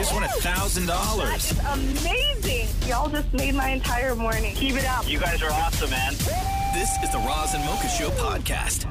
Wow! Just won a thousand dollars. Amazing. Y'all just made my entire morning. Keep it up. You guys are awesome, man. This is the Roz and Mocha Show podcast.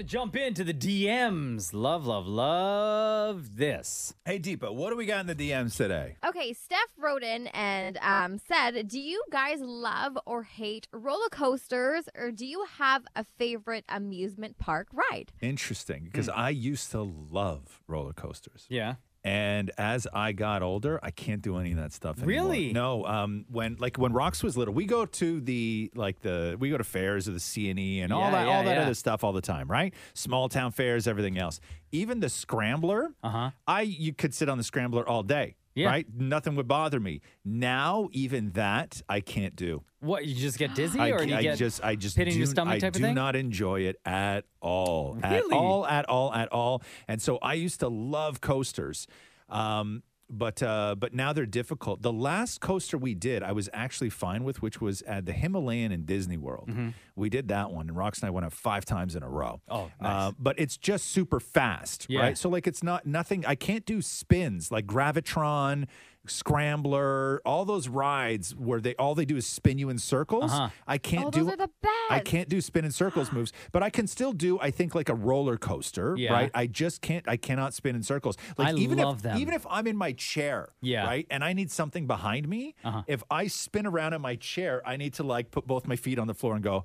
Time to jump into the DMs. Love, love, love this. Hey, Deepa, what do we got in the DMs today? Okay, Steph wrote in and um, said, Do you guys love or hate roller coasters, or do you have a favorite amusement park ride? Interesting, because I used to love roller coasters. Yeah. And as I got older, I can't do any of that stuff anymore. Really? No. Um, when like when Rox was little, we go to the like the we go to fairs or the C and E and all Yeah, that yeah, all that yeah. other stuff all the time, right? Small town fairs, everything else. Even the scrambler, Uh-huh. I you could sit on the scrambler all day. Yeah. Right? Nothing would bother me. Now, even that I can't do. What, you just get dizzy I, or do you I get just I just do, your stomach I type do of thing? not enjoy it at all. At all, at all, at all. And so I used to love coasters. Um but uh, but now they're difficult. The last coaster we did, I was actually fine with, which was at the Himalayan in Disney World. Mm-hmm. We did that one, and Rox and I went up five times in a row. Oh, Uh, but it's just super fast, Yeah. right? So like it's not nothing. I can't do spins like Gravitron, Scrambler, all those rides where they all they do is spin you in circles. Uh-huh. I can't Oh, do. those are the I can't do spin in circles moves, but I can still do. I think like a roller coaster, Yeah. right? I just can't. I cannot spin in circles. Like I even love if them. even if I'm in my chair, Yeah. right, and I need something behind me, Uh-huh. if I spin around in my chair, I need to like put both my feet on the floor and go.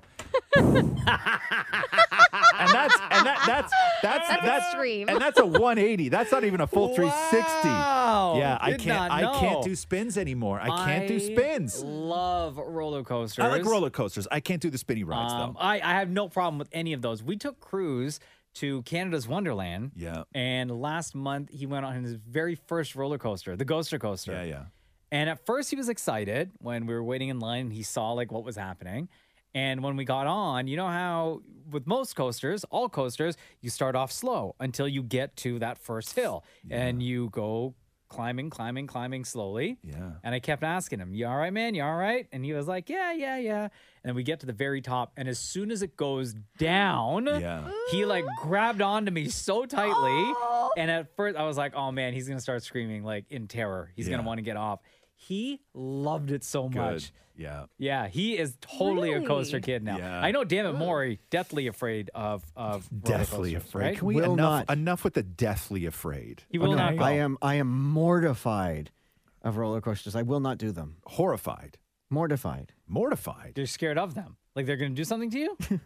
and that's and that that's that's That's extreme. and that's a 180. That's not even a full 360. Wow. Yeah, I can't. not I can't do spins anymore. I can't do spins. I love roller coasters. I like roller coasters. I can't do the spinny rides Um, though. I, I have no problem with any of those. We took Cruz to Canada's Wonderland. Yeah. And last month he went on his very first roller coaster, the Ghoster Coaster. Yeah, yeah. And at first he was excited when we were waiting in line and he saw like what was happening. And when we got on, you know how with most coasters, all coasters, you start off slow until you get to that first hill and you go climbing, climbing, climbing slowly. Yeah. And I kept asking him, You all right, man? You all right? And he was like, Yeah, yeah, yeah. And then we get to the very top. And as soon as it goes down, Yeah. he like grabbed onto me so tightly. And at first I was like, Oh man, he's gonna start screaming like in terror. He's Yeah. gonna want to get off. He loved it so much. Yeah. Yeah, he is totally a coaster kid now. Yeah. I know Dammit Maury, deathly afraid of of Deathly coasters, afraid. right? Can we Will enough not. enough with the deathly afraid? He will no, not go. I am I am mortified of roller coasters. I will not do them. Horrified. Mortified. Mortified. You're scared of them. Like they're gonna do something to you?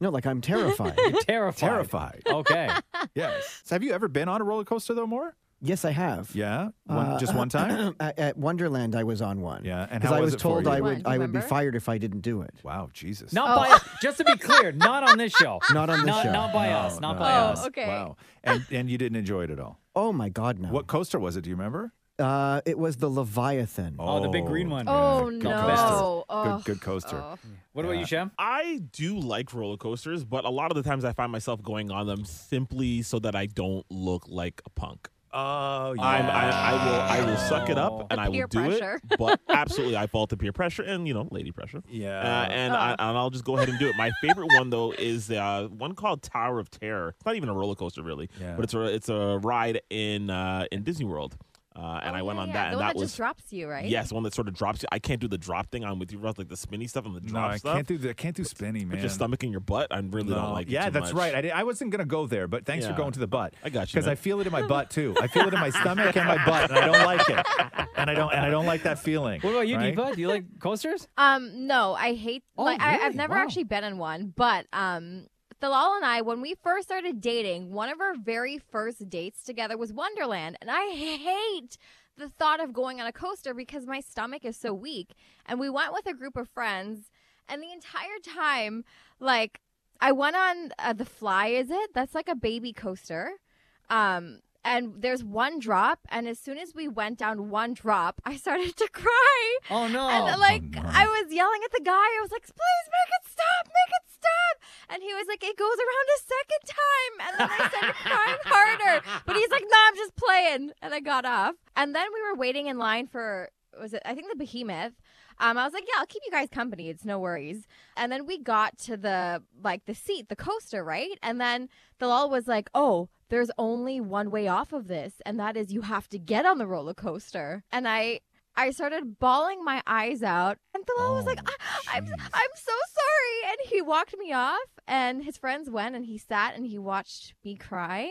No, like I'm terrified. You're terrified. Terrified. Okay. yes. So have you ever been on a roller coaster though, Maury? Yes, I have. Yeah. One, Uh, just one time? at, at Wonderland, I was on one. Yeah, and because how I was was it for told you? I would I would be fired if I didn't do it. Wow, Jesus. Not Oh. by us. Just to be clear, not on this show. Not on this not, show. Not by No, us. Not no. by Oh, us. okay. Wow. And and you didn't enjoy it at all. Oh my God, no. What coaster was it? Do you remember? Uh, it was the Leviathan. Oh, the big green one. Oh, good no. coaster. Oh. Good good coaster. Oh. What about you, Shem? I do like roller coasters, but a lot of the times I find myself going on them simply so that I don't look like a punk. Oh yeah. I'm, I, I will I will suck it up and I will do pressure. it. But absolutely, I fall to peer pressure and you know lady pressure. Yeah. Uh, and I, and I'll just go ahead and do it. My favorite one though is uh, one called Tower of Terror. It's not even a roller coaster really, Yeah. but it's a it's a ride in uh, in Disney World. Uh, and Oh, I went yeah, on yeah. that, The and one that that was just drops you, right? yes, one that sort of drops you. I can't do the drop thing. I'm with you, Russ, like the spinny stuff and the no, drop I stuff. can't do the I can't do spinny, man. Put your stomach in your butt. I really don't No. like. it Yeah, too that's much. right. I, di- I wasn't gonna go there, but thanks for going to the butt. I got you, because. I feel it in my butt too. I feel it in my stomach and my butt, and I don't like it. And I don't and I don't like that feeling. What about you, right? Deepa? Do you like coasters? Um, no, I hate. Oh, like, I, I've never Wow. actually been in one, but um, Thalal and I, when we first started dating, one of our very first dates together was Wonderland, and I hate the thought of going on a coaster because my stomach is so weak. And we went with a group of friends, and the entire time, like, I went on uh, the Fly. Is it? That's like a baby coaster. Um. and there's one drop, and as soon as we went down one drop, I started to cry. Oh no. And like I was yelling at the guy, I was like, "Please make it stop, make it stop!" And he was like, "It goes around a second time," and then I started crying harder. But he's like, "No, I'm just playing," and I got off. And then we were waiting in line for was it? I think the behemoth. Um, I was like, "Yeah, I'll keep you guys company. It's no worries." And then we got to the like the seat, the coaster, right? And then the lull was like, "Oh." There's only one way off of this, and that is you have to get on the roller coaster. And I I started bawling my eyes out, and Bilal was like, I, "I'm I'm so sorry," and he walked me off. And his friends went, and he sat and he watched me cry,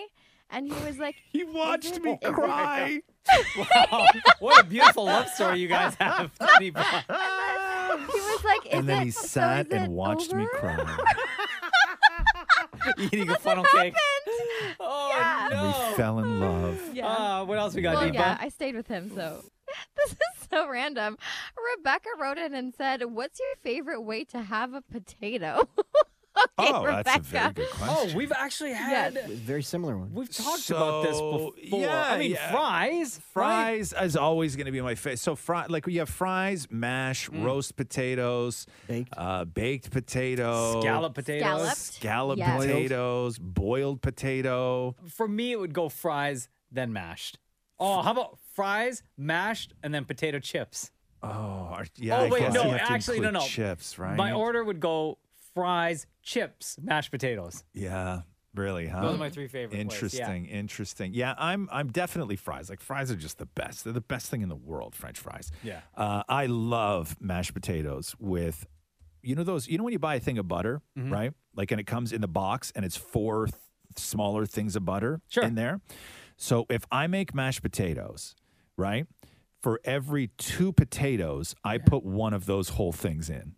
and he was like, "He watched me cry." wow. What a beautiful love story you guys have. He He was like, "Is and then it- he so sat is and it watched me cry. Eating a funnel cake. Oh Yeah. and we fell in love. Yeah. Uh, what else we got, well, Deepa? yeah, I stayed with him, so this is so random. Rebecca wrote in and said, "What's your favorite way to have a potato?" okay, Oh, Rebecca. that's a very good question. Oh, we've actually had. It's a very similar one. We've talked about this before. yeah, I mean, yeah. fries. right? Fries is always going to be my favorite. So fry, like you have fries, mash, Mm. roast potatoes, Baked. uh, baked potato, Scallop potatoes. Scalloped. scallop Yes. potatoes, boiled potato. For me, it would go fries, then mashed. Oh, how about fries, mashed, and then potato chips? Oh, are- yeah. oh, wait, guess no, you have to actually, no, include no. Chips, right? My order would go fries, chips, mashed potatoes. Yeah, really, huh? Those are my three favorite yeah. Interesting, interesting. Yeah, I'm I'm definitely fries. Like fries are just the best. They're the best thing in the world. French fries. Yeah. Uh, I love mashed potatoes with, you know those. You know when you buy a thing of butter, Mm-hmm. right? Like, and it comes in the box, and it's four th- smaller things of butter Sure. in there. So if I make mashed potatoes, right, for every two potatoes, I put one of those whole things in.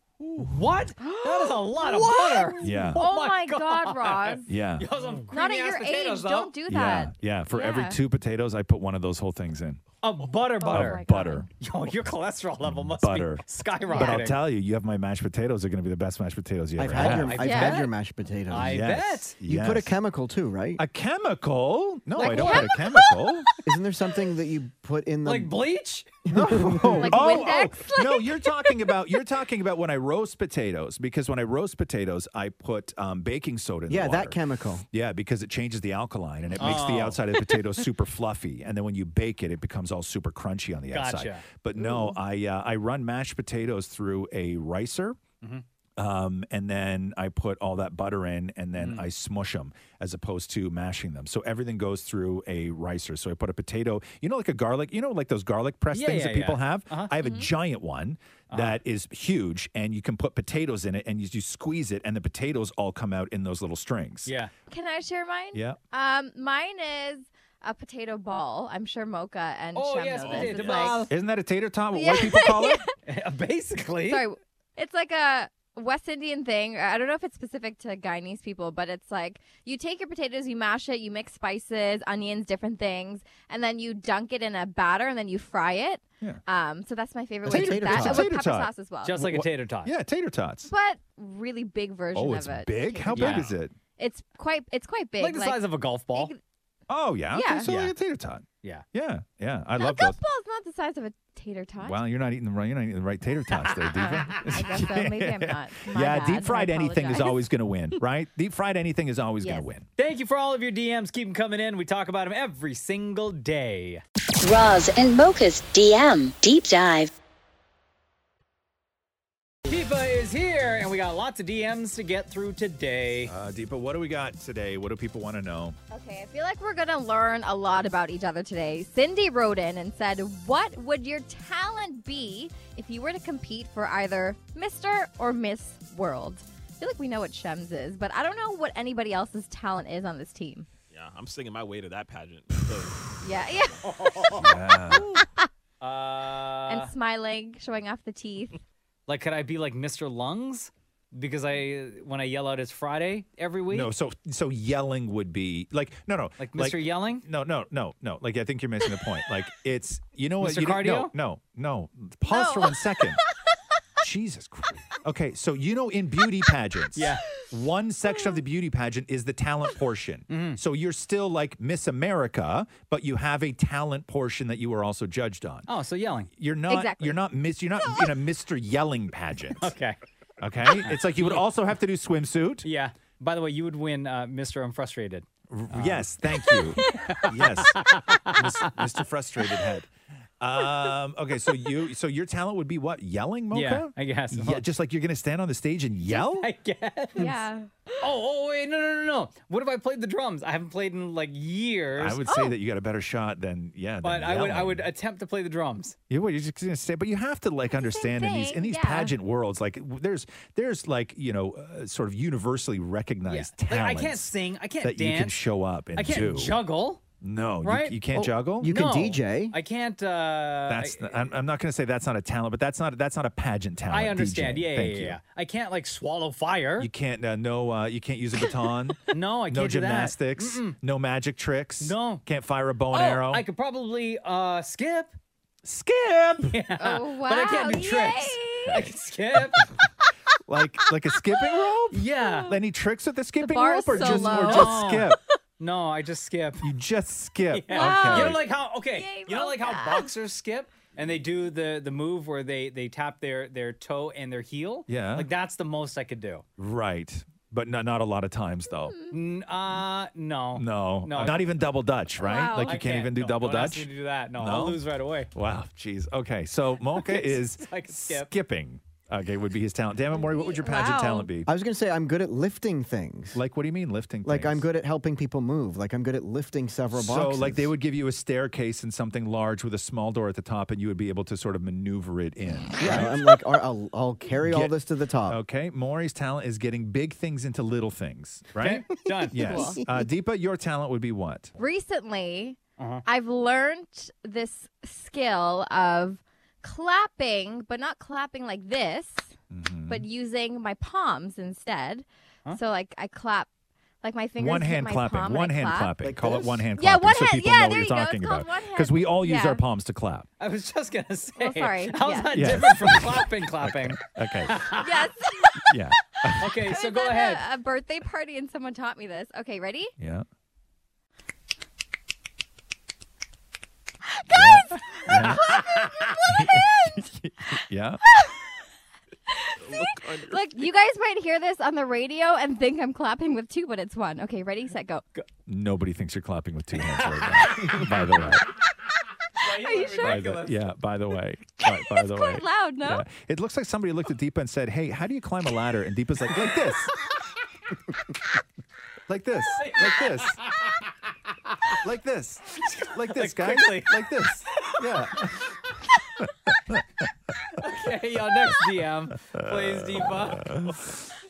What? That is a lot of butter. Yeah. Oh, oh my God, Roz. Yeah. You some Not at creamy-ass your potatoes, age. though. Don't do Yeah, that. yeah. For every Yeah. two potatoes, I put one of those whole things in. A butter oh butter. my God. Butter. Yo, your cholesterol level must Butter. be skyrocketing. But I'll tell you, you have my mashed potatoes. They're going to be the best mashed potatoes you I've ever had had. your I've Yeah. had your mashed potatoes. I Yes. bet. you put a Yes. chemical too, right? A chemical? No, Like I don't put a chemical. Isn't there something that you put in the Like bleach? no. Like oh, oh. Windex? oh, no, you're talking about you're talking about when I roast potatoes because when I roast potatoes, I put um, baking soda in Yeah, the that water. chemical. Yeah, because it changes the alkaline and it makes the Oh. outside of the potato super fluffy, and then when you bake it, it becomes all super crunchy on the outside. Gotcha. But no, I uh, I run mashed potatoes through a ricer. Mm-hmm. Um, and then I put all that butter in, and then Mm. I smush them as opposed to mashing them. So everything goes through a ricer. So I put a potato, you know, like a garlic, you know, like those garlic press Yeah, things yeah, that people yeah. have. Uh-huh. I have a giant one that is huge, and you can put potatoes in it, and you, you squeeze it, and the potatoes all come out in those little strings. Yeah. Can I share mine? Yeah. Um, mine is a potato ball. I'm sure Mocha and Oh, Shem yes, know potato this. It's ball. like, Isn't that a tater tot? What Yeah. white people call it? Basically. sorry, it's like a West Indian thing. I don't know if it's specific to Guyanese people, but it's like you take your potatoes, you mash it, you mix spices, onions, different things, and then you dunk it in a batter, and then you fry it. Yeah. Um, so that's my favorite way to do tater that. tot. And with tater pepper tot. sauce as well. Just like a tater tot. Yeah, tater tots. but really big version Oh, of it's it. big. How Yeah. big is it? It's quite. It's quite big. Like the size of a golf ball. big- Oh yeah. Okay, Yeah. so Yeah. like a tater tot. Yeah. Yeah, yeah. I love golf those. ball is not the size of a tater tot. Well, you're not eating the right. You're not eating the right tater tots, there, Diva. I guess so. Maybe I'm not. My yeah, bad. deep fried anything is apologize. always going to win, right? Deep fried anything is always going Yes. to win. Thank you for all of your DMs. Keep them coming in. We talk about them every single day. Roz and Mocha's DM Deep Dive. Is here, and we got lots of DMs to get through today. Uh, Deepa, what do we got today? What do people want to know? Okay, I feel like we're gonna learn a lot about each other today. Cindy wrote in and said, "What would your talent be if you were to compete for either Mr. or Miss World?" I feel like we know what Shems is, but I don't know what anybody else's talent is on this team. Yeah, I'm singing my way to that pageant. So, Yeah, yeah, Yeah. Uh, and smiling, showing off the teeth. Like, could I be like Mr. Lungs? Because I, when I yell out, it's Friday every week. no, so so yelling would be like no, no, like Mr. Yelling. No, no, no, no. Like I think you're missing the point. Like it's you know what? Mr. You don't- Cardio? No, no, no. Pause for one second. Jesus Christ. Okay, so you know in beauty pageants, Yeah. one section of the beauty pageant is the talent portion. Mm-hmm. So you're still like Miss America, but you have a talent portion that you are also judged on. Oh, so yelling. You're not Exactly. you're not miss you're not in a Mr. Yelling pageant. Okay. Okay? It's like you would also have to do swimsuit. Yeah. By the way, you would win uh, Mr. I'm Frustrated. R- yes, thank you. yes. Mr. Frustrated Head. Um, okay, so you so your talent would be what? Yelling, Mocha? Yeah, I guess. Yeah, just like you're gonna stand on the stage and yell? I guess. Yeah. Oh, oh, wait, no, no, no, no. What if I played the drums? I haven't played in like years. I would say that you got a better shot than yeah. but than I would, I would attempt to play the drums. You would. You're just gonna say, but you have to like understand in these in these yeah. pageant worlds, like there's there's like you know uh, sort of universally recognized Like, I can't sing. I can't that dance. you can show up and I can't do. juggle. No, you- right? you, can't Oh, juggle. You can No, DJ. I can't. Uh, that's I, the- I'm, I'm not going to say that's not a talent, but that's not that's not a pageant talent. I understand. DJ. Yeah, yeah, Thank yeah, you. yeah. I can't like swallow fire. You can't uh, no uh, you can't use a baton. no, I can't no do that. gymnastics. No magic tricks. No. Can't fire a bow and oh, arrow. I could probably uh, skip. Skip. Yeah. Oh, But I can't do wow, tricks. I can skip. like like a skipping rope. yeah. Any tricks with the skipping bar's rope or so just or just skip? No, I just skip. You just skip. Yeah. Wow. You know, like how okay, Yay, you know, like how boxers skip and they do the the move where they they tap their their toe and their heel. Yeah. like that's the most I could do. right. But not not a lot of times though. N- uh, no, No. No. Not even double dutch, right? Wow. Like I you can't, even do No, double don't ask dutch. me to do that. No, No? I'll lose right away. Wow, jeez. Okay, so Mocha is I skip. skipping. Okay, would be his talent. Damn it, Maury, what would your pageant Wow. talent be? I was going to say I'm good at lifting things. Like, what do you mean lifting? Like I'm good at helping people move. Like I'm good at lifting several boxes. So, boxes. like, they would give you a staircase and something large with a small door at the top, and you would be able to sort of maneuver it in. Yeah, I'm like, all right, I'll, I'll carry all Get- this to the top. Okay, Maury's talent is getting big things into little things, right? Okay, done. Yes. Uh, Deepa, your talent would be what? Recently, Uh-huh. I've learned this skill of clapping, but not clapping like this, Mm-hmm. but using my palms instead. So like I clap, like my fingers. one hand my clapping. palm One hand clap. clapping. Like Call it one hand Yeah, clapping one so hand- people yeah, know what there you're go. Talking about. one hand. Because we all use Yeah. our palms to clap. I was just gonna say. sorry. How's Yeah. that Yes. different from clapping? Clapping. Okay. yes. Yeah. Okay, so go ahead. A, a birthday party and someone taught me this. Okay, ready? Yeah. Guys, Yeah. I'm clapping with hands. yeah. See? Look, you guys might hear this on the radio and think I'm clapping with two, but it's one. Okay, ready, set, go. Nobody thinks you're clapping with two hands right now. by the way. Are you sure? By the, yeah, by the way. By, by the way. Quite loud, no? Yeah. It looks like somebody looked at Deepa and said, Hey, how do you climb a ladder? And Deepa's like, like this. like this. Like this. Like this. Like this, Like guys. quickly. Like this. Yeah. Okay, y'all next DM, please, Deepa.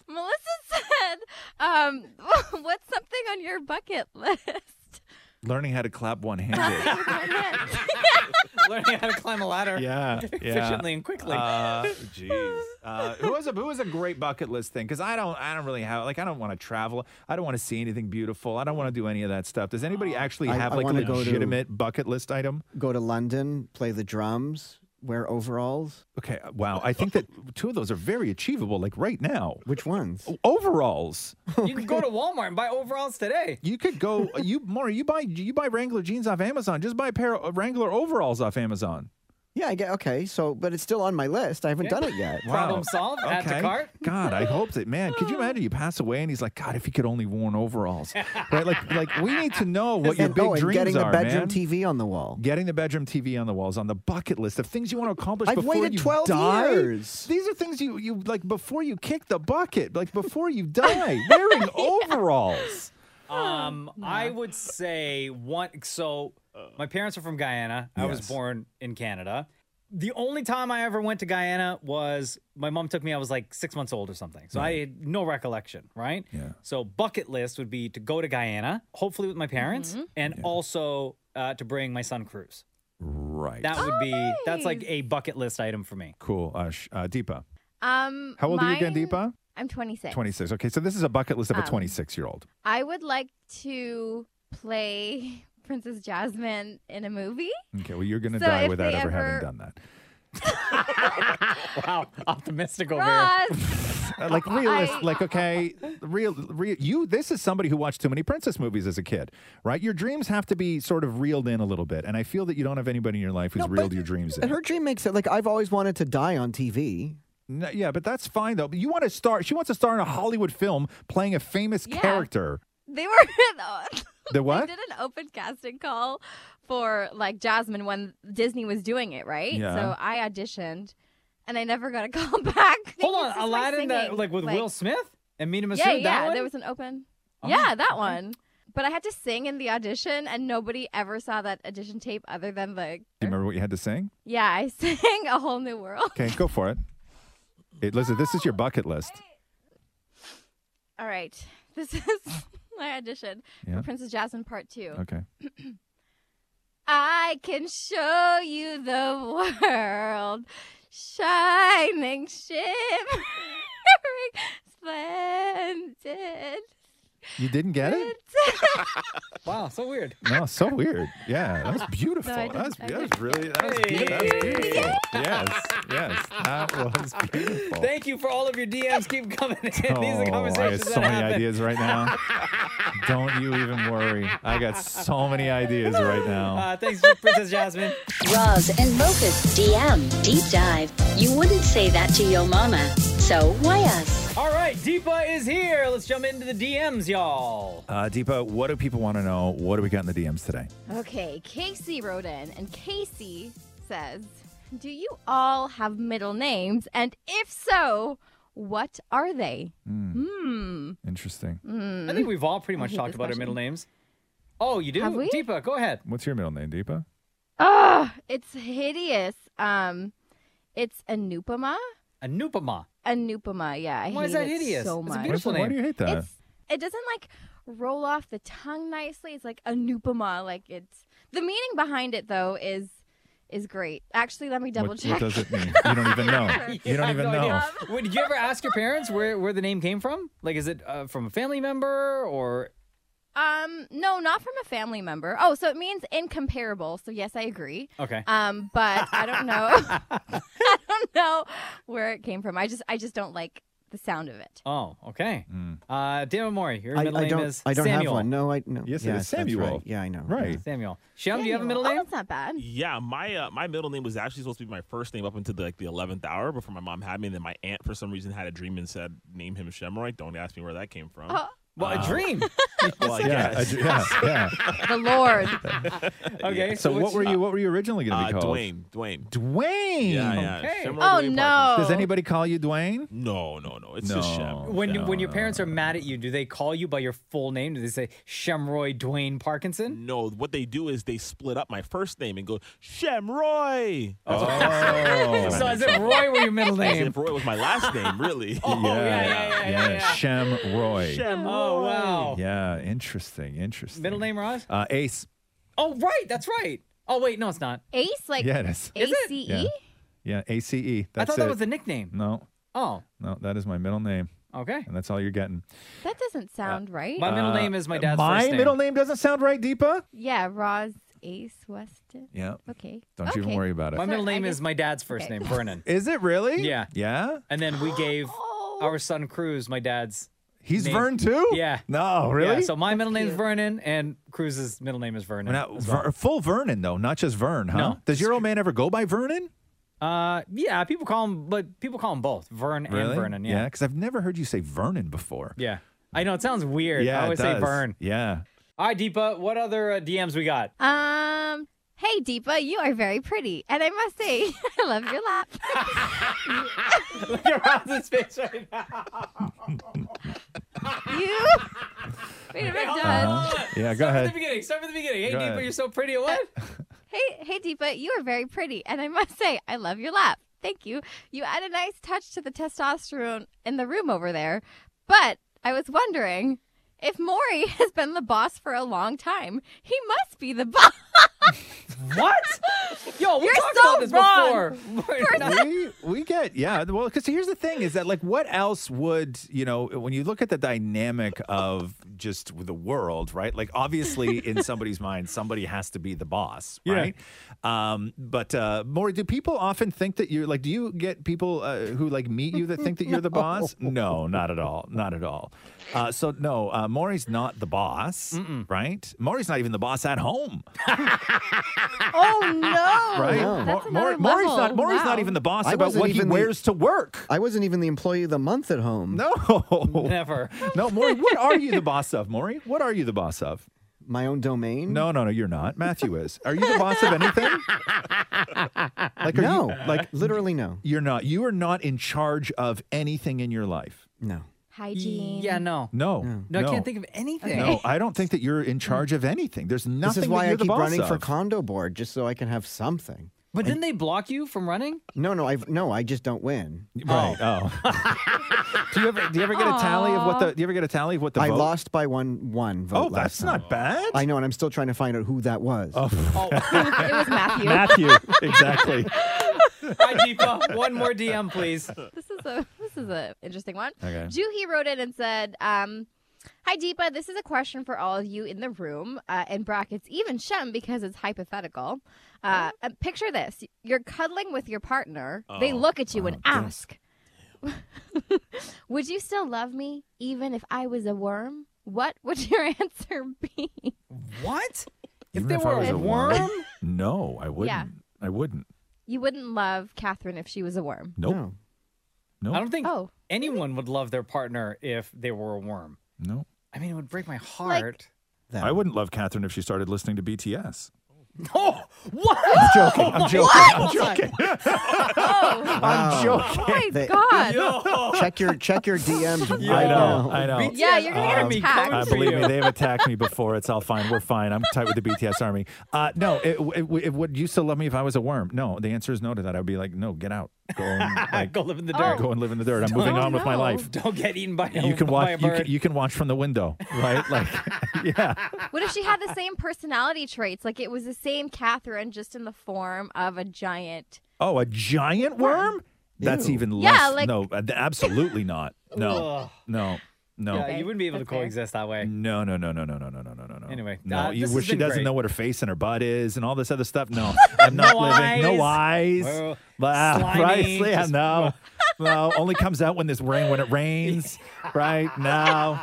Melissa said, um, what's something on your bucket list? Learning how to clap one handed. Learning how to climb a ladder. Yeah, efficiently and quickly. Uh, jeez. Uh, who has a who has a great bucket list thing? Because I don't I don't really have like I don't want to travel. I don't want to see anything beautiful. I don't want to do any of that stuff. Does anybody actually I- have I like a wanna go to- legitimate bucket list item? Go to London, play the drums, wear overalls. Okay, wow. I think that two of those are very achievable. Like right now, Which ones? overalls. You can go to Walmart and buy overalls today. You could go. You more. You buy you buy Wrangler jeans off Amazon. Just buy a pair of Wrangler overalls off Amazon. Yeah, I get okay. So, but it's still on my list. I haven't Yeah. done it yet. Problem solved. Add to cart. God, I hope that man. Could you ah. imagine you pass away and he's like, God, if he could only worn overalls, right? Like, like we need to know what your And, big oh, and dreams getting the bedroom man. TV on the wall. Getting the bedroom TV on the walls on the bucket list of things you want to accomplish I've before waited you 12 die. years. These are things you you like before you kick the bucket, like before you die, wearing overalls. Um, I would say one. So my parents are from Guyana. I was born in Canada. The only time I ever went to Guyana was my mom took me. I was like six months old or something, so I had no recollection. Right. Yeah. So bucket list would be to go to Guyana, hopefully with my parents, and also uh, to bring my son Cruz. Right. That would be that's like a bucket list item for me. cool. Uh, sh- uh, Deepa, Um, how old are you again, mine- Deepa? I'm 26. Twenty six. Okay, so this is a bucket list of a Um, twenty six year old. I would like to play Princess Jasmine in a movie. Okay, well you're gonna so die if without they ever having done that. wow, optimistic over here. Ross, Uh, like realist, I- like okay, real, real. You, this is somebody who watched too many princess movies as a kid, right? Your dreams have to be sort of reeled in a little bit, and I feel that you don't have anybody in your life who's No, but- reeled your dreams in. And her dream makes it like I've always wanted to die on TV. No, yeah, but that's fine though. But you want to start? She wants to star in a Hollywood film playing a famous Yeah. character. they were uh, The what? They did an open casting call for like Jasmine when Disney was doing it, right? Yeah. So I auditioned, and I never got a call back. Hold on, It's just my Aladdin, that singing. like with Will Smith and Mena Massoud. Yeah, that yeah. one? There was an open. Oh, yeah, that one. But I had to sing in the audition, and nobody ever saw that audition tape other than the. Do you remember what you had to sing? Yeah, I sang a whole new world. Okay, go for it. It- listen, this is your bucket list. All right, this is my audition for Princess Jasmine Part Two. Okay. I can show you the world, shining, shimmering, splendid. You didn't get it? Wow, so weird. No, so weird. Yeah, that was beautiful. No, that was that was really that was, beau- that was beautiful. Yes, yes, that was beautiful. Thank you for all of your DMs. Keep coming in. These are Oh, I have so that many happen. ideas right now. Don't you even worry. I got so many ideas right now. Uh, thanks, Princess Jasmine. Roz and Mocha's DM Deep Dive. You wouldn't say that to your mama, so why us? All right, Deepa is here. Let's jump into the DMs, y'all. Uh, Deepa, what do people want to know? What do we got in the DMs today? Okay, Casey wrote in, and Casey says, Do you all have middle names? And if so, what are they? Hmm. Interesting. I think we've all pretty much hate talked this about our question. middle names. Oh, you do? Have we? Deepa, go ahead. What's your middle name, Deepa? Ugh, it's hideous. Um, it's Anupama. Anupama. Anupama, yeah. I Why is hate that it hideous? So It's a much. beautiful Why do you hate that? It's it doesn't like roll off the tongue nicely. It's like Anupama. Like it's the meaning behind it though is is great. Actually, let me double what, check. what does it mean? You don't even know. You don't even know. idea. Wait, did you ever ask your parents where, where the name came from? Like, is it uh, from a family member or? Um, no, not from a family member. Oh, so it means incomparable. So yes, I agree. Okay. Um, but I don't know. I don't know where it came from. I just I just don't like the sound of it. Oh, okay. Mm. Uh, Dan Maury, your I, middle I name don't. is I don't Samuel. have one. No, I no. Yes, it is Samuel. right. Yeah, I know. Right. yeah. Samuel. Shem, do you have a middle Oh, name? that's not bad. Yeah, my uh, my middle name was actually supposed to be my first name up until the, like the eleventh hour before my mom had me. And then my aunt, for some reason, had a dream and said, "Name him Shemroy." Don't ask me where that came from. Oh, Well, a Uh, dream. Well, Yeah, guess. I- yeah, yeah. the Lord. okay. So what were you? What were you originally going to Uh, be called? Dwayne. Dwayne. Dwayne. Yeah, yeah. Okay. Shemroy Oh Dwayne no. Parkinson. Does anybody call you Dwayne? No, no, no. It's No. just Shem. When No, when your parents no, are mad at you, do they call you by your full name? Do they say Shemroy Dwayne Parkinson? No, what they do is they split up my first name and go Shemroy. That's what Oh. So as if Roy were your middle As name. if Roy was my last name, really. Oh, yeah, yeah, yeah, yeah, yeah. Shem Roy. Shem Oh wow. Yeah, interesting, interesting. Middle name Roz? Uh, Ace. Oh right, that's right. Oh wait, no, it's not. Ace like Yeah, it is. A Is it? C Yeah. Yeah, A C E. I That's thought that it. was the nickname. No, Oh, no, that is my middle name, okay. and that's all you're getting. That doesn't sound right. My middle Uh, name is my dad's My first name. middle name doesn't sound right, Deepa. yeah, Roz Ace Weston. Yeah. Okay. Don't you even Okay. worry about it. My middle I name guess- is my dad's first okay. name, Vernon. Is it really? Yeah. Yeah. And then we gave Oh. our son Cruz my dad's. He's Name. Vern too. Yeah. No, really? Yeah, so my middle name is. Vernon, and Cruz's middle name is Vernon. Now, as well. Ver- full Vernon though, not just Vern, huh? No. Does your old man ever go by Vernon? Uh, yeah, people call him, but people call him both Vern and Vernon. Yeah. because I've never heard you say Vernon before. yeah, I know it sounds weird. Yeah, I it always say does. Vern. Yeah. All right, Deepa, what other uh, DMs we got? Um. Hey, Deepa, you are very pretty, and I must say, I love your lap. Look at Roz's face right now. you. Wait a minute, Hold Dad. on, hold on. Yeah, go Start ahead. from the beginning. Start from the beginning. Hey, Go Deepa, ahead. you're so pretty. What? Hey, hey, Deepa, you are very pretty, and I must say, I love your lap. Thank you. You add a nice touch to the testosterone in the room over there. But I was wondering if Maury has been the boss for a long time. He must be the boss. what? Yo, we You're talked so about this wrong. before. we we get yeah. Well, because here's the thing: is that like what else would you know when you look at the dynamic of just the world, right? Like obviously in somebody's mind, somebody has to be the boss, Yeah. right? Um, but uh, Maury, do people often think that you're like? Do you get people uh, who like meet you that think that you're the boss? No, not at all, not at all. Uh, so no, uh, Maury's not the boss, right? Maury's not even the boss at home, Oh no! right? no. That's another Maury's level. not. Maury's Wow. not even the boss I about wasn't what he even the- wears to work. I wasn't even the employee of the month at home. No, Never. no, Maury. What are you the boss of, Maury? What are you the boss of? My own domain? No, no, no, you're not. Matthew is. Are you the boss of anything? Like, are No. you, like, Literally no. you're not. You are not in charge of anything in your life. No. Hygiene. Yeah, no. No, No, I can't think of anything. No, I don't think that you're in hmm. charge of anything. There's nothing. This is that why you're I the keep boss running for of. condo board just so I can have something. But didn't they block you from running? No, no, I no, I just don't win. Right. Oh. do you ever do you ever get a tally of what the do you ever get a tally of what the I vote? lost by one one vote. Oh, last that's time. not bad. I know, and I'm still trying to find out who that was. Oh, oh. it was Matthew. Matthew, exactly. Hi, Deepa. One more DM, please. This is a this is an interesting one. Okay. Juhi wrote in and said, um, "Hi Deepa, this is a question for all of you in the room. Uh, in brackets, even Shem because it's hypothetical. Uh, uh, picture this: you're cuddling with your partner. they Oh, look at you and oh, ask, "Would you still love me even if I was a worm?" What would your answer be? What? If Even there if were was a a worm? No, I wouldn't. Yeah. I wouldn't. You wouldn't love Catherine if she was a worm. Nope. No. Nope. I don't think Oh. anyone would love their partner if they were a worm. No. I mean, it would break my heart. That. I wouldn't love Catherine if she started listening to BTS. oh, what? I'm joking. I'm joking. I'm joking. Oh, I'm joking. oh my They- God. Yo. check your check your DMs Yo. I know. now. I know. BTS Yeah, you're gonna get army attacked. coming Uh, for believe me, they've attacked me before. It's all fine. We're fine. I'm tight with the BTS army. Uh, no, it, it, it, would you still love me if I was a worm? No, the answer is no to that. I'd be like, no, get out. Go and, like, Go live in the dirt. go and live in the dirt. I'm moving on with my no. life. Don't get eaten by a, You can by watch. a You bird. can, you can watch from the window, right? Like, yeah. What if she had the same personality traits? Like it was the same Catherine, just in the form of a giant. Oh, a giant worm? That's Ew. even Yeah, less. like- no, uh, absolutely not. No, no, no. Yeah, Okay, you wouldn't be able to that's fair. coexist that way. No, no, no, no, no, no, no, no, no, no, no. Anyway, no, uh, you, this where has she been doesn't great. know what her face and her butt is and all this other stuff. No, I'm not No living. No eyes. eyes. Well, Ah, slimy, right? Yeah, just- no, no. Only comes out when this rain when it rains. Right? No.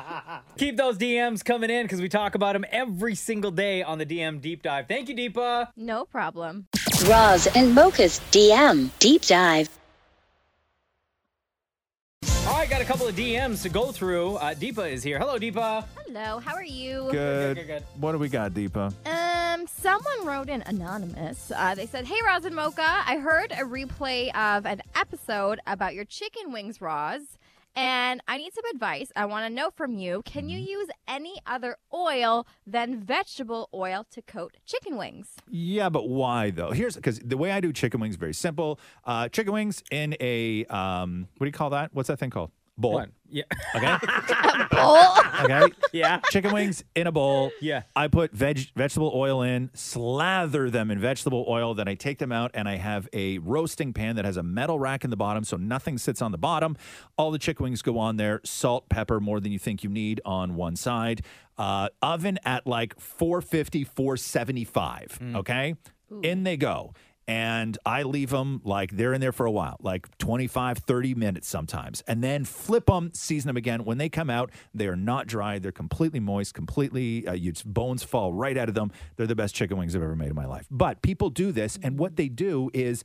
Keep those DMs coming in because we talk about them every single day on the DM Deep Dive. Thank you, Deepa. No problem. Roz and Mocha's DM Deep Dive. All right, got a couple of DMs to go through. Uh, Deepa is here. Hello, Deepa. Hello, how are you? Good. good, good. What do we got, Deepa? Um, someone wrote in anonymous. Uh, they said, "Hey, Roz and Mocha, I heard a replay of an episode about your chicken wings, Roz." And I need some advice. I want to know from you. Can you use any other oil than vegetable oil to coat chicken wings? Yeah, but why though? Here's because the way I do chicken wings is very simple. Uh, chicken wings in a um, what do you call that? What's that thing called? Bowl. One. Yeah. Okay. Bowl. Okay. yeah. chicken wings in a bowl. Yeah. I put veg vegetable oil in, slather them in vegetable oil, then I take them out and I have a roasting pan that has a metal rack in the bottom so nothing sits on the bottom. All the chicken wings go on there, salt, pepper more than you think you need on one side. Uh, oven at like 450, 475, okay? In they go. And I leave them like they're in there for a while, like 25, 30 minutes sometimes. And then flip them, season them again. When they come out, they are not dry. They're completely moist, completely, uh, your bones fall right out of them. They're the best chicken wings I've ever made in my life. But people do this, and what they do is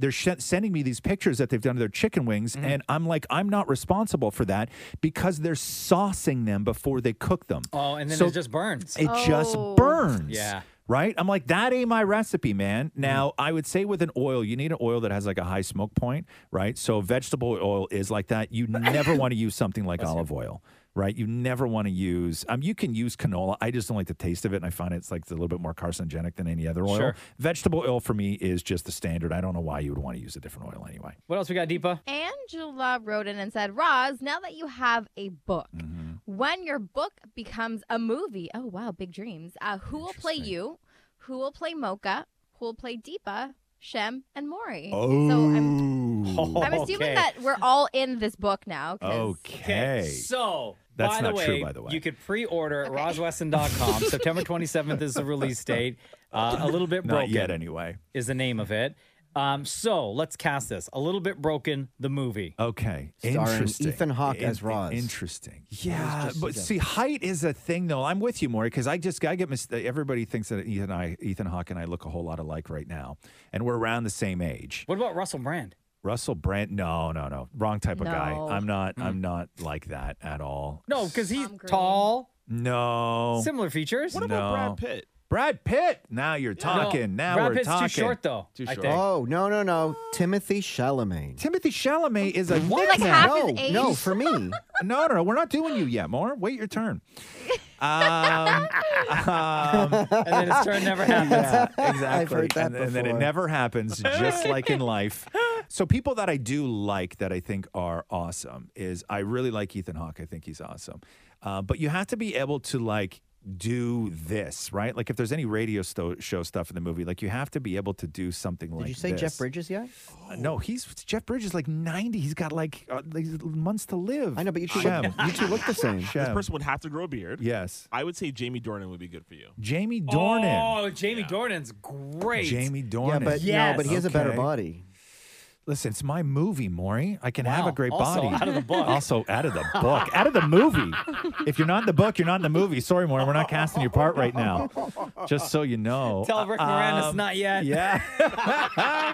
they're sh- sending me these pictures that they've done of their chicken wings, and I'm like, I'm not responsible for that because they're saucing them before they cook them. Oh, and then So it just burns. It just Oh. burns. Yeah. Right? I'm like, that ain't my recipe, man. Now, I would say with an oil, you need an oil that has like a high smoke point, right? So vegetable oil is like that. You never want to use something like olive oil, right? You never want to use, um, you can use canola. I just don't like the taste of it. And I find it's like a little bit more carcinogenic than any other oil. Sure. Vegetable oil for me is just the standard. I don't know why you would want to use a different oil anyway. What else we got, Deepa? Angela wrote in and said, Roz, now that you have a book, Mm-hmm. When your book becomes a movie, oh wow, big dreams. Uh, who will play you? Who will play Mocha? Who will play Deepa? Shem, and Maury. Oh. So I'm, I'm assuming Okay. that we're all in this book now. 'cause- Okay. So, That's by the not way, true, by the way. you could pre-order at rozweston.com. September 27th is the release date. Uh, a little bit broken. Not broken yet, anyway. is the name of it. Um, so let's cast this. A little bit broken, the movie. Okay. Starring Interesting. Ethan Hawke In- as Roz. Interesting. Yeah, just but as a- see, height is a thing, though. I'm with you, Maury, because I just I get mis- everybody thinks that Ethan and I, Ethan Hawke and I look a whole lot alike right now, and we're around the same age. What about Russell Brand? Russell Brand? No, no, no, wrong type of guy. No. I'm not. I'm not like that at all. No, because he's tall, No. similar features. What about No. Brad Pitt? Brad Pitt. Now you're talking. now Brad we're Pitt's talking. too short, though. Too I short. think. Oh no no no! Timothy Chalamet. Timothy Chalamet is a What? Like half no, his age. no, for me. No, no, no. We're not doing you yet, Maury. Wait your turn. Um, um, and then his turn never happens. yeah, exactly. I've heard that and, and then it before. never happens, just like in life. So people that I do like that I think are awesome is I really like Ethan Hawke. I think he's awesome. Uh, but you have to be able to like do this, right? Like if there's any radio sto- show stuff in the movie, like you have to be able to do something like Did you say this. Jeff Bridges yet? Uh, no, he's Jeff Bridges like 90. He's got like uh, these months to live. I know, but you two, Shem. look, you two look the same. This person would have to grow a beard. Yes. I would say Jamie Dornan would be good for you. Jamie Dornan. Oh, Jamie Dornan's great. Jamie Dornan. Yeah, but Yes. no, but he has a better body. Listen, it's my movie, Maury. I can have Wow. a great Also, body. out of the book. Also, out of the book. out of the movie. If you're not in the book, you're not in the movie. Sorry, Maury. We're not casting your part right now. Just so you know. Tell Rick Moranis Um, not yet. Yeah.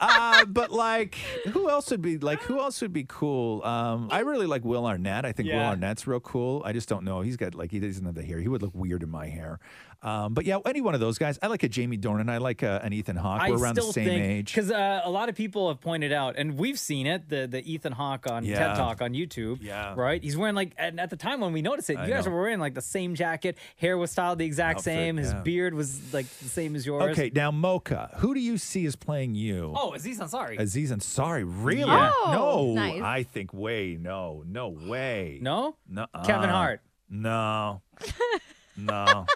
uh, but like, who else would be like? Who else would be cool? Um, I really like Will Arnett. I think Will Yeah. Arnett's real cool. I just don't know. He's got like he doesn't have the hair. He would look weird in my hair. Um, but yeah, any one of those guys. I like a Jamie Dornan. I like a, an Ethan Hawke. We're around the same age. because uh, a lot of people have pointed out, and we've seen it. The the Ethan Hawke on Yeah. TED Talk on YouTube. Yeah. right. He's wearing like, and at the time when we noticed it, I you guys know. were wearing like the same jacket. Hair was styled the exact Outfit, same. His yeah. beard was like the same as yours. Okay, now Mocha, who do you see as playing you? Oh, Aziz Ansari. Aziz Ansari, really? Yeah. Oh, no, nice. I think way no, no way. no, no, Kevin Hart. No, no,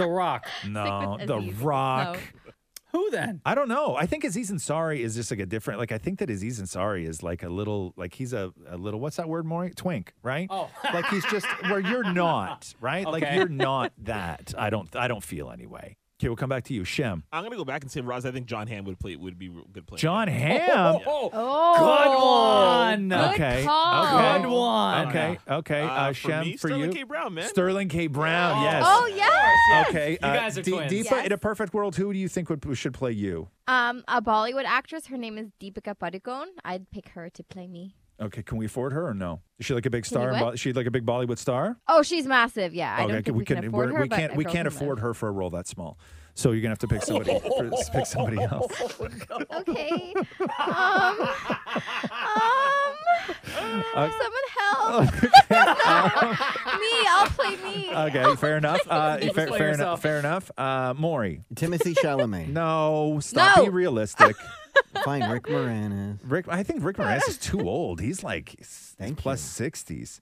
The Rock. no. The Aziz. Rock. No. Who then? I don't know. I think Aziz Ansari is just like a different. Like I think that Aziz Ansari is like a little. Like he's a, a little. What's that word, Maury? Twink, right? Oh. like he's just where you're not, right? Like Okay. you're not that. I don't. I don't feel anyway. Okay, we'll come back to you, Shem. I'm gonna go back and say Roz. I think Jon Hamm would play would be a good play. Jon Hamm. Oh, Oh, Good one. Good Okay, call. okay. Good one. Okay, okay. Uh, Uh, for Shem, me, for Sterling you, K. Brown, man. Sterling K. Brown. Yes. Oh yeah. Okay. uh, You guys are D- twins. Deepa, Yes. in a perfect world, who do you think would should play you? Um, a Bollywood actress. Her name is Deepika Padukone. I'd pick her to play me. Okay, can we afford her or no? Is she like a big star? in? Bo- Is she like a big Bollywood star? Oh, she's massive. Yeah, I okay, don't think we, can, afford her. We can't. we can't afford live. her for a role that small. So you're gonna have to pick somebody for, pick somebody else. Okay. um, um, someone help. me, I'll play me. Okay, fair enough. Uh, Just fair, fair enough. yourself. Fair enough. Uh, Maury. Timothy Chalamet. No, stop No. being realistic. Fine, Rick Moranis. Rick, I think Rick Moranis is too old. He's like s- Thank plus you. sixties.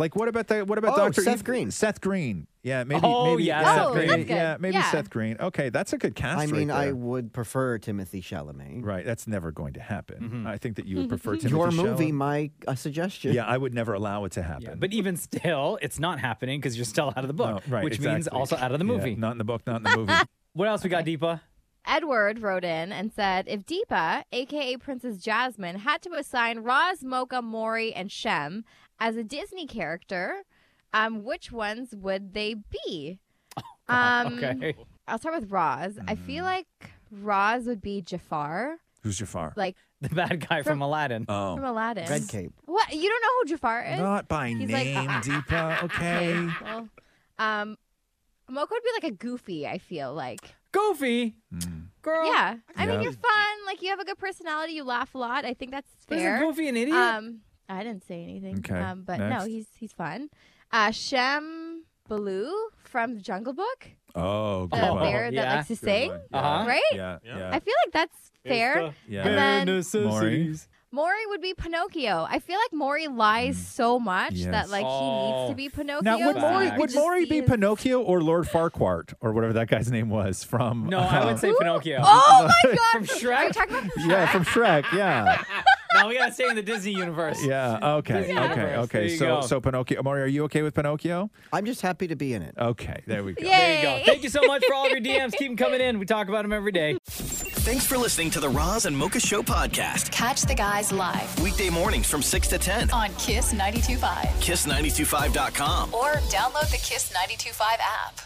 Like what about the what about Oh, Doctor Seth Green. Seth Green. Yeah, maybe. Oh, maybe yeah, Seth Seth Green. Green. That's good. Yeah, maybe Yeah. Seth Green. Okay, that's a good cast. I mean, right I would prefer Timothy Chalamet. Right, that's never going to happen. Mm-hmm. I think that you would prefer Timothy Your movie, my uh, suggestion. Yeah, I would never allow it to happen. Yeah, but even still, it's not happening because you're still out of the book, No, right, which means also out of the Yeah, movie. not in the book, not in the movie. What else we got, Deepa? Edward wrote in and said, if Deepa, aka Princess Jasmine, had to assign Roz, Mocha, Maury, and Shem as a Disney character, um, which ones would they be? um, Okay. I'll start with Roz. I Mm. feel like Roz would be Jafar, Who's Jafar? like The bad guy from Aladdin. oh, from Aladdin. Red Cape. What? You don't know who Jafar is? not by He's like- name, Deepa. Okay. Well, um, Mocha would be like a goofy. I feel like. Goofy. Mm. Girl. Yeah, I Yeah. mean you're fun. Like you have a good personality. You laugh a lot. I think that's fair. Isn't. Goofy an idiot? Um, I didn't say anything. Okay, Um, but no, he's he's fun. Uh, Shem Baloo from Jungle Book, Oh, the good Oh, one. bear yeah. that likes to Good sing. one. Uh-huh. Right? Yeah, Yeah. yeah. I feel like that's fair. yeah. And then necessities. Maury would be Pinocchio. I feel like Maury lies so much Yes. that like he Oh. needs to be Pinocchio. Now, would so Maury, would Maury be his- Pinocchio or Lord Farquaad or whatever that guy's name was from? No, I would um, say Pinocchio. Oh my god! From Are you Shrek? talking about from Yeah, from Shrek. Yeah. no, we gotta stay in the Disney universe. Yeah. Okay. Disney Okay. universe. Okay. So, go. so Pinocchio. Maury, are you okay with Pinocchio? I'm just happy to be in it. Okay. There we go. There you go. Thank you so much for all of your DMs. Keep them coming in. We talk about them every day. Thanks for listening to the Roz and Mocha Show podcast. Catch the guys live Weekday mornings from 6 to 10. on Kiss 92.5 Kiss925.com. or download the Kiss 92.5 app.